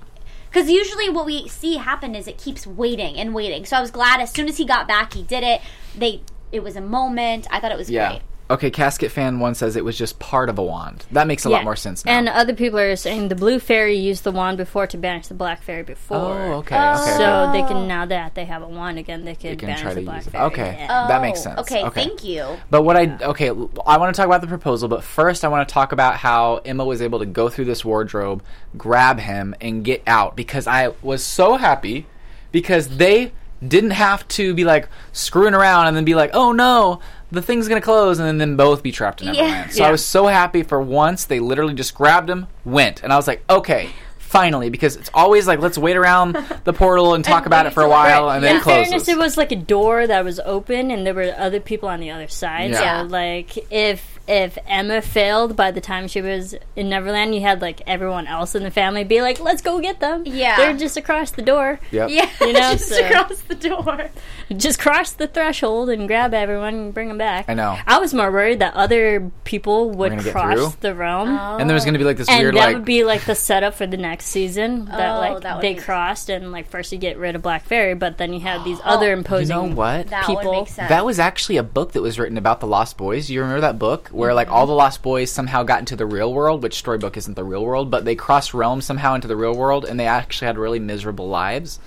because usually what we see happen is it keeps waiting and waiting. So I was glad as soon as he got back, he did it. They, it was a moment. I thought it was Yeah. great. Okay, Casket fan one says it was just part of a wand. That makes a lot more sense now. And other people are saying the blue fairy used the wand before to banish the black fairy before. oh, okay, okay. So they can now that they have a wand again, they can, They can banish try the black use it. fairy. Okay. Yeah. That makes Oh, sense. Okay, Okay. thank you. But what I okay, I want to talk about the proposal, but first I want to talk about how Emma was able to go through this wardrobe, grab him, and get out because I was so happy because they didn't have to be like screwing around and then be like, oh no, the thing's gonna close, and then them both be trapped in Yeah. Neverland. So Yeah. I was so happy for once they literally just grabbed him, went, and I was like, okay. Finally, because it's always like let's wait around the portal and talk And about it for a while, right, and yeah. then In it closes. fairness, it was like a door that was open, and there were other people on the other side. Yeah. So, like, if if Emma failed by the time she was in Neverland, you had like everyone else in the family be like, "Let's go get them." Yeah. they're just across the door. Yep. Yeah, You know, just so- across the door. Just cross the threshold and grab everyone and bring them back. I know. I was more worried that other people would cross the realm. Oh. And there was going to be like this And weird that like would be like the setup for the next season. That Oh, like that they be- crossed and like first you get rid of Black Fairy, but then you have these other imposing. you imposing. know what? That People- would make sense. That was actually a book that was written about the Lost Boys. You remember that book where like all the Lost Boys somehow got into the real world, which Storybrooke isn't the real world, but they crossed realms somehow into the real world, and they actually had really miserable lives.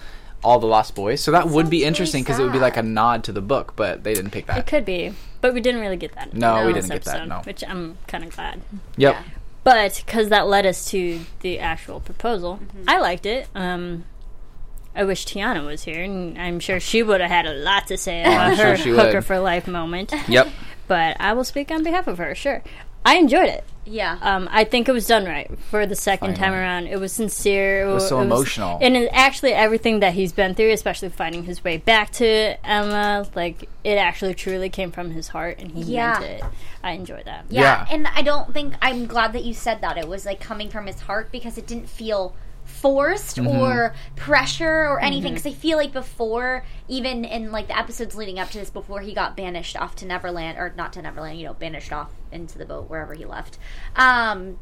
All the Lost Boys. So that, would be interesting because it would be like a nod to the book, but they didn't pick that. It could be, but we didn't really get that. No, in we this didn't get that, episode, no. which I'm kind of glad. Yep. Yeah. But because that led us to the actual proposal, Mm-hmm. I liked it. Um, I wish Tiana was here, and I'm sure she would have had a lot to say about I'm sure her she hooker would. for life moment. Yep. But I will speak on behalf of her. Sure, I enjoyed it. yeah. Um, I think it was done right for the second time around. It was sincere. It was so emotional. and it, actually everything that he's been through, especially finding his way back to Emma, like it actually truly came from his heart, and he Yeah. meant it. I enjoyed that. Yeah, Yeah. and I don't think I'm glad that you said that. It was like coming from his heart because it didn't feel forced Mm-hmm. or pressure or anything. Because I feel like before, even in like the episodes leading up to this, before he got banished off to Neverland or not to Neverland, you know, banished off into the boat wherever he left. Um,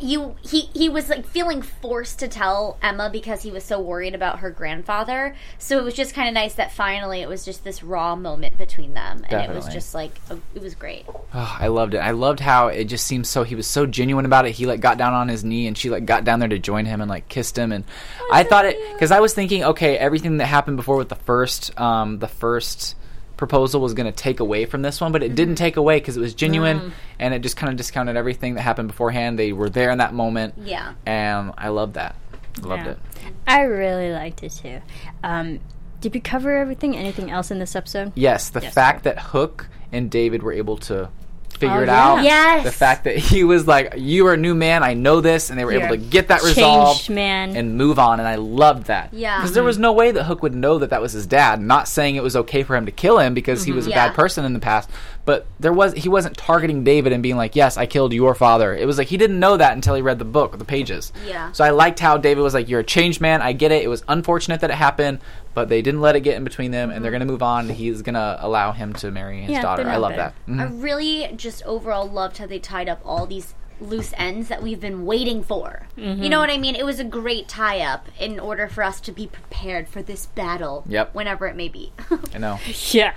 you he he was like feeling forced to tell Emma because he was so worried about her grandfather. So it was just kind of nice that finally it was just this raw moment between them, and it was just like a, it was great. Oh, I loved it. I loved how it just seemed so he was so genuine about it. He like got down on his knee and she like got down there to join him and like kissed him and I thought it cuz I was thinking okay, everything that happened before with the first um the first proposal was going to take away from this one, but it didn't take away cuz it was genuine and it just kind of discounted everything that happened beforehand. They were there in that moment. Yeah. And I loved that. Loved Yeah. it. I really liked it too. Um, did we cover everything? Anything else in this episode? Yes, the Yes, fact that Hook and David were able to figure Oh, it yeah. out. Yes. The fact that he was like, "You are a new man. I know this," and they were You're able to get that changed resolved man. and move on. And I loved that. Yeah. because there was no way that Hook would know that that was his dad. Not saying it was okay for him to kill him because he was a mm-hmm. Yeah. bad person in the past, but there was he wasn't targeting David and being like, "Yes, I killed your father." It was like he didn't know that until he read the book, the pages. Yeah. So I liked how David was like, "You're a changed man. I get it. It was unfortunate that it happened." But they didn't let it get in between them, and they're going to move on. He's going to allow him to marry his Yeah, daughter. I love there. that. Mhm. I really just overall loved how they tied up all these loose ends that we've been waiting for. Mm-hmm. You know what I mean? It was a great tie up in order for us to be prepared for this battle. Yep. Whenever it may be. I know. Yeah.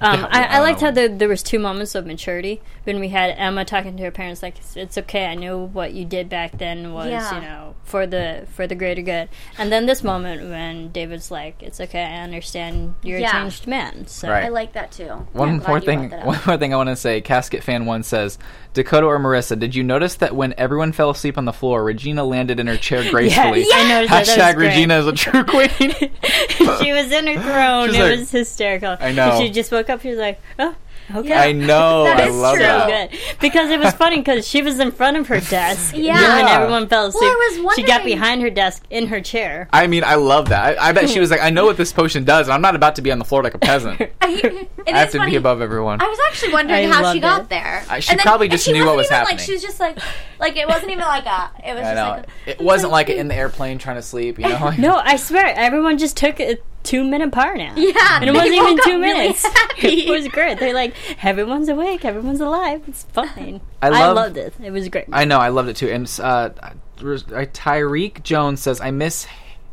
Um, Yeah, I, I I liked how there, there was two moments of maturity when we had Emma talking to her parents like it's, it's okay I know what you did back then was Yeah. you know for the for the greater good and then this moment when David's like it's okay I understand you're Yeah. a changed man so Right. I like that too. One I'm more thing. brought that up. One more thing I want to say. Casket fan one says, Dakota or Marisa, did you notice that when everyone fell asleep on the floor, Regina landed in her chair gracefully? I noticed that. That was Hashtag great. Regina is a true queen. she was in her throne She's it like- was hysterical I know. she just woke up she was like oh okay I know. That I is love true. so that. good because it was funny because she was in front of her desk Yeah. and everyone fell asleep I was she got behind her desk in her chair I mean, I love that. I, I bet she was like, I know what this potion does, and I'm not about to be on the floor like a peasant. It I have to funny. be above everyone. I was actually wondering I how she loved got it. there. I- she And then- probably and just she knew what wasn't even, happening. Like she was just like, like it wasn't even like a. It was I just know. like. A, it wasn't like in the airplane trying to sleep, you know? No, I swear, everyone just took a two minute power nap. Yeah, and it wasn't even two minutes. happy. it was great. They're like, everyone's awake, everyone's alive. It's fine. I I, love- loved it. It was great. I know, I loved it too. And uh, Tyreek Jones says, "I miss,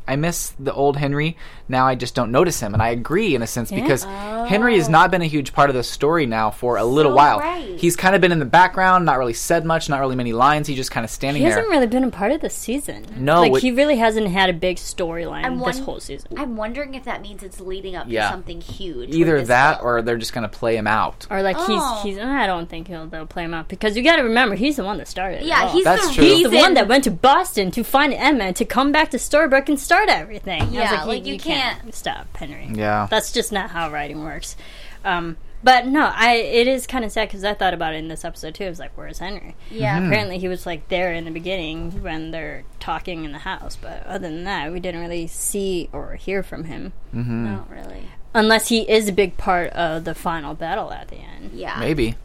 I miss the old Henry. Now I just don't notice him." And I agree in a sense because Henry has not been a huge part of the story now for a little So while. right. He's kind of been in the background, not really said much, not really many lines. He's just kind of standing there. he hasn't really been a part of the season. No, like it- he really hasn't had a big storyline I'm this whole season. I'm wondering if that means it's leading up Yeah. to something huge. Either that, film. or they're just going to play him out. Or like Oh. he's he's. I don't think he'll they'll play him out because you got to remember he's the one that started. yeah, all. he's That's the true. He's the one that went to Boston to find Emma to come back to Storybrooke and start everything. I was Yeah, like, like, you can't- stop, Henry. Yeah. that's just not how writing works. Um, but no, I it is kind of sad because I thought about it in this episode too. I was like, "Where's Henry?" Yeah. Mm-hmm. Apparently, he was like there in the beginning when they're talking in the house, but other than that, we didn't really see or hear from him Not really. unless he is a big part of the final battle at the end. Yeah. Maybe.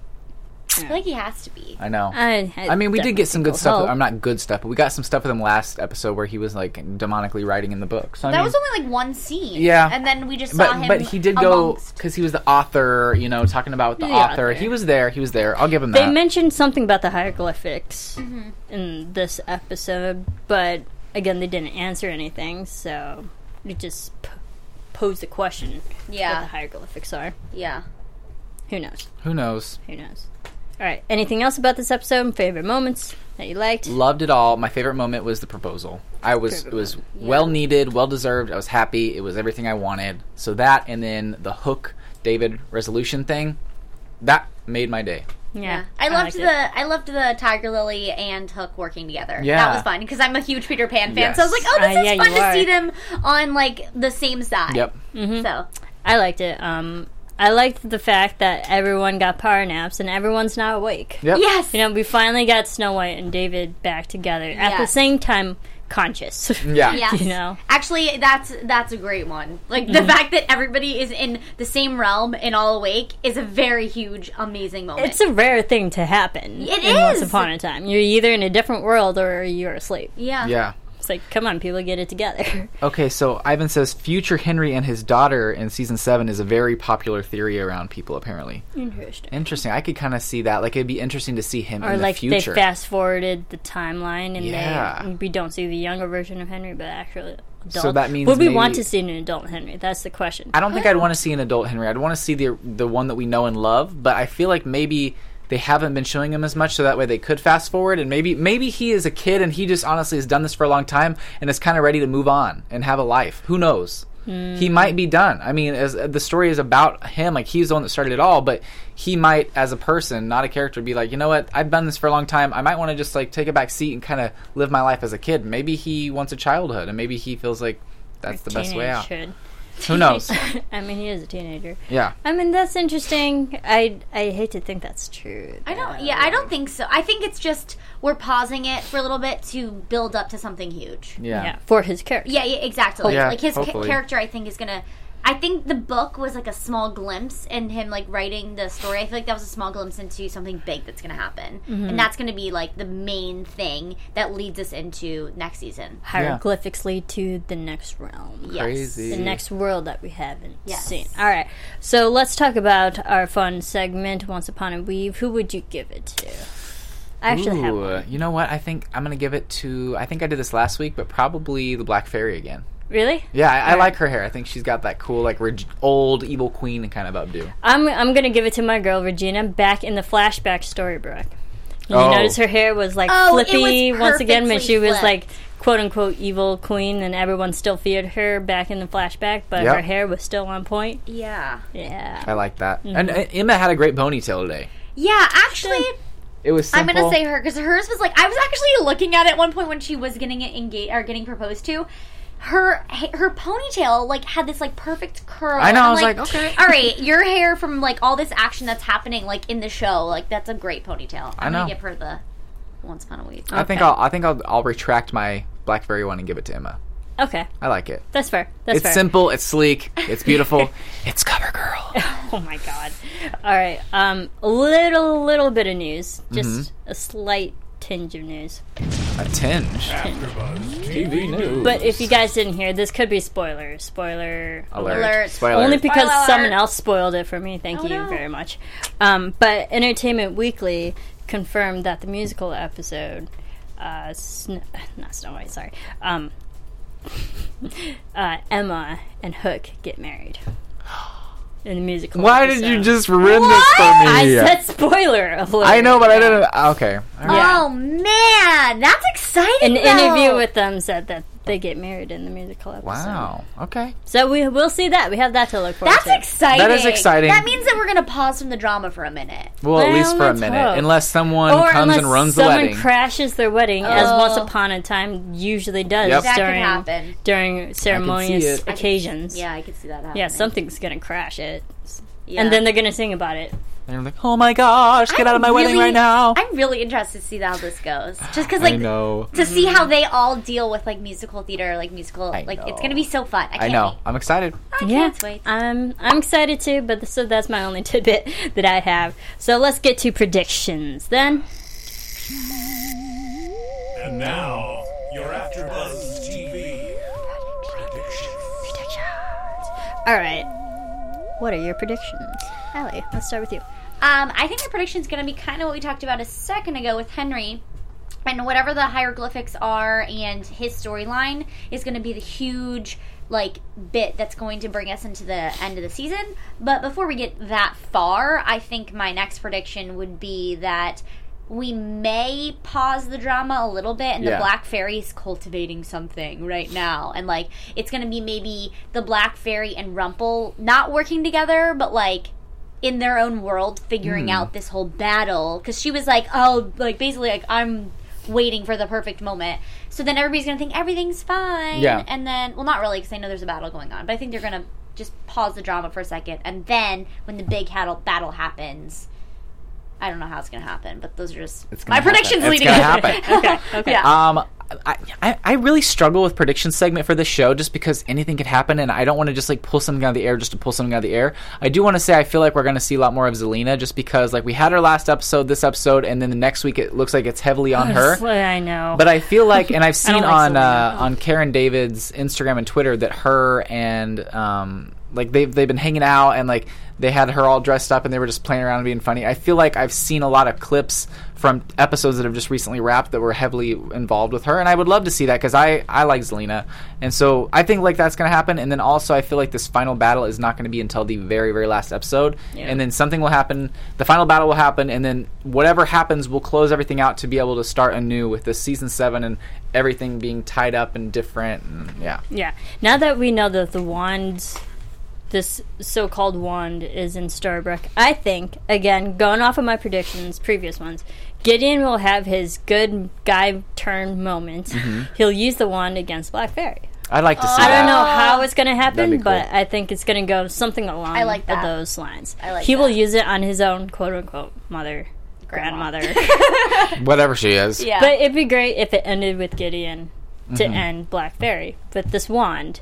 I feel like he has to be. I know. I, I mean, we did get some good stuff. Help. I'm not good stuff, but we got some stuff with him last episode where he was like demonically writing in the book. So I That mean, was only like one scene. Yeah. And then we just saw but him. but he did go because he was the author. You know, talking about the, The author. author. He was there. He was there. I'll give him They that. They mentioned something about the hieroglyphics Mm-hmm. in this episode, but again, they didn't answer anything, so it just p- posed the question Yeah, what the hieroglyphics are. Yeah. Who knows? Who knows? Who knows? All right. Anything else about this episode? Favorite moments that you liked? Loved it all. My favorite moment was the proposal. I was it was moment. well needed, well deserved. I was happy. It was everything I wanted. So that and then the hook David resolution thing that made my day. Yeah. I loved the it. I loved the Tiger Lily and Hook working together. Yeah. That was fun because I'm a huge Peter Pan fan. So I was like, oh, this Uh, is yeah, fun to are. see them on like the same side. Yep. So I liked it. Um, I liked the fact that everyone got power naps and everyone's now awake. Yep. yes. You know, we finally got Snow White and David back together at the Yes. same time, conscious. Yeah. Yes. You know. Actually, that's that's a great one. Like Mm-hmm. the fact that everybody is in the same realm and all awake is a very huge, amazing moment. It's a rare thing to happen. It in Once is. upon a time, you're either in a different world or you're asleep. yeah. Yeah. It's like, come on, people, get it together. Okay, so Ivan says future Henry and his daughter in season seven is a very popular theory around people. Apparently, Interesting. interesting. I could kind of see that. Like, it'd be interesting to see him Or in like the future. they fast forwarded the timeline and Yeah. they we don't see the younger version of Henry, but actually adult. So that means would we want to see an adult Henry? That's the question. I don't think I'd oh. want to see an adult Henry. I'd want to see the the one that we know and love. But I feel like maybe they haven't been showing him as much, so that way they could fast forward. And maybe maybe he is a kid and he just honestly has done this for a long time and is kind of ready to move on and have a life. Who knows? He hmm. might be done. I mean, as the story is about him, like he's the one that started it all. But he might, as a person, not a character, be like, you know what? I've done this for a long time. I might want to just like take a back seat and kind of live my life as a kid. Maybe he wants a childhood, and maybe he feels like that's the best way out. should. Who knows? I mean, he is a teenager. Yeah. I mean, that's interesting. I I hate to think that's true. I don't. Yeah, I don't think so. I think it's just we're pausing it for a little bit to build up to something huge. Yeah. Yeah. for his character. Yeah, yeah exactly. Yeah, like his ca- character, I think is gonna. I think the book was like a small glimpse in him like writing the story. I feel like that was a small glimpse into something big that's gonna happen, Mm-hmm. and that's gonna be like the main thing that leads us into next season. Hieroglyphics lead to the next realm. Yes. Crazy. The next world that we haven't Yes. seen. All right, so let's talk about our fun segment, Once Upon a Weave. Who would you give it to? I actually have one. you know what? I think I'm gonna give it to. I think I did this last week, but probably the Black Fairy again. Really? Yeah, I, I like her hair. I think she's got that cool, like reg- old evil queen kind of updo. I'm I'm gonna give it to my girl Regina back in the flashback Storybrooke. You Oh. notice her hair was like Oh, it flippy was once again when perfectly she was like quote unquote evil queen and everyone still feared her back in the flashback, but Yep. her hair was still on point. Yeah. Yeah. I like that. Mm-hmm. And uh, Emma had a great ponytail today. Yeah, actually, It was. I'm Simple. gonna say her because hers was like I was actually looking at it at one point when she was getting it engaged or getting proposed to. Her her ponytail like had this like perfect curl. I know, I'm I was like, okay. all right, your hair from like all this action that's happening like in the show, like that's a great ponytail. I'm know. gonna give her the Once Upon a Weave. I think I'll. I think I'll. I'll retract my blackberry one and give it to Emma. Okay. I like it. That's fair. That's it's fair. simple. It's sleek. It's beautiful. it's CoverGirl. Oh my god. All right. Um a little little bit of news. Just Mm-hmm. a slight tinge of news. A tinge. TV news. But if you guys didn't hear, this could be spoiler. Spoiler alert. Alert. Spoiler. Only because Spoiler someone alert. else spoiled it for me. Thank Oh, you no. very much. Um, but Entertainment Weekly confirmed that the musical episode, uh, Sn- not Snow White, sorry, um, uh, Emma and Hook get married in the musical. Why did you just ruin this for me? I said spoiler alert. I know, but I didn't. Okay. All right. Yeah. Oh man, that's exciting. An interview with them said that they get married in the musical episode. Wow. Okay. So we will see that. We have that to look forward That's to. exciting. That is exciting. That means that we're gonna pause from the drama for a minute. Well, at Well, least for a let's minute, hope. unless someone or comes unless and runs the someone wedding. crashes their wedding, as Oh. Once Upon a Time usually does Yep. That could during happen. during ceremonious it. I occasions. Yeah, I could see that happening. Yeah, something's gonna crash it, Yeah. and then they're gonna sing about it And you're like, oh my gosh, get out of my I'm wedding right now. I'm really interested to see how this goes. Just because, I like, know. to see how mm-hmm. they all deal with like musical theater, like musical, I like it's gonna be so fun. I, I can't know. Wait. I'm excited. I Yeah, can't wait. I'm I'm excited too, but so that's my only tidbit that I have. So let's get to predictions then. And now, your AfterBuzz TV predictions. predictions. All right, what are your predictions, Ally? Let's start with you. Um, I think the prediction is going to be kind of what we talked about a second ago with Henry. And whatever the hieroglyphics are and his storyline is going to be the huge, like, bit that's going to bring us into the end of the season. But before we get that far, I think my next prediction would be that we may pause the drama a little bit and Yeah. the Black fairy is cultivating something right now. And, like, it's going to be maybe the Black Fairy and Rumple not working together, but, like, in their own world figuring Hmm. out this whole battle because she was like oh like basically like i'm waiting for the perfect moment so then everybody's gonna think everything's fine Yeah. and then well not really because i know there's a battle going on but i think they're gonna just pause the drama for a second and then when the big battle battle happens i don't know how it's gonna happen but those are just It's my happen. predictions It's leading gonna happen. Okay, okay. yeah Um, I, I, I really struggle with prediction segment for this show just because anything could happen, and I don't want to just like pull something out of the air just to pull something out of the air. I do want to say I feel like we're going to see a lot more of Zelena just because like we had her last episode, this episode, and then the next week it looks like it's heavily on her. I know. But I feel like, and I've seen don't like on uh, on Karen David's Instagram and Twitter that her and um, like they've they've been hanging out and like they had her all dressed up and they were just playing around and being funny. I feel like I've seen a lot of clips from episodes that have just recently wrapped that were heavily involved with her, and I would love to see that because I I like Zelena, and so I think like that's gonna happen. And then also I feel like this final battle is not going to be until the very very last episode, Yeah. and then something will happen. The final battle will happen, and then whatever happens, we'll close everything out to be able to start anew with this season seven and everything being tied up and different. And yeah, Yeah. Now that we know that the wand, this so-called wand, is in Storybrooke, I think again going off of my predictions, previous ones, Gideon will have his good guy turn moment. Mm-hmm. He'll use the wand against Black Fairy. I'd like to see I that. don't know how it's going to happen, cool. but I think it's going to go something along I like that. those lines. I like he will use it on his own quote unquote mother, Grandma. grandmother. Whatever she is. yeah But it'd be great if it ended with Gideon to Mm-hmm. end Black Fairy with this wand.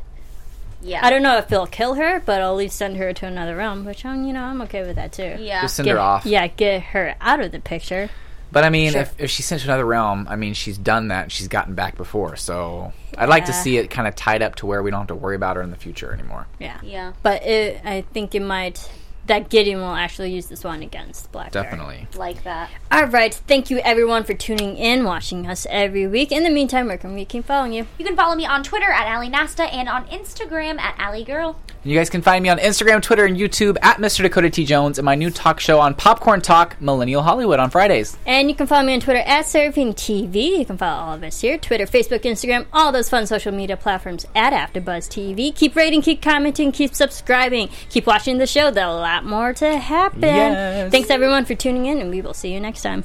Yeah I don't know if he'll kill her, but I'll at least send her to another realm, which I'm, you know, I'm okay with that too. yeah Just send Get, her off. Yeah, get her out of the picture. But I mean, Sure. if, if she's sent to another realm, I mean, she's done that. and She's gotten back before, so I'd like to Yeah. see it kind of tied up to where we don't have to worry about her in the future anymore. Yeah. yeah But it, I think it might that Gideon will actually use this one against Black Definitely. like that All right. Thank you everyone for tuning in, watching us every week. In the meantime, where can we keep following you? you can follow me on twitter at Ally Nasta and on instagram at Ali Girl. You guys can find me on Instagram, Twitter, and YouTube at Mr. Dakota T. Jones and my new talk show on Popcorn Talk, Millennial Hollywood, on Fridays. And you can follow me on Twitter at Surfing TV. You can follow all of us here Twitter, Facebook, Instagram, all those fun social media platforms at AfterBuzz TV. Keep rating, keep commenting, keep subscribing, keep watching the show. There's a lot more to happen. Yes. Thanks everyone for tuning in, and we will see you next time.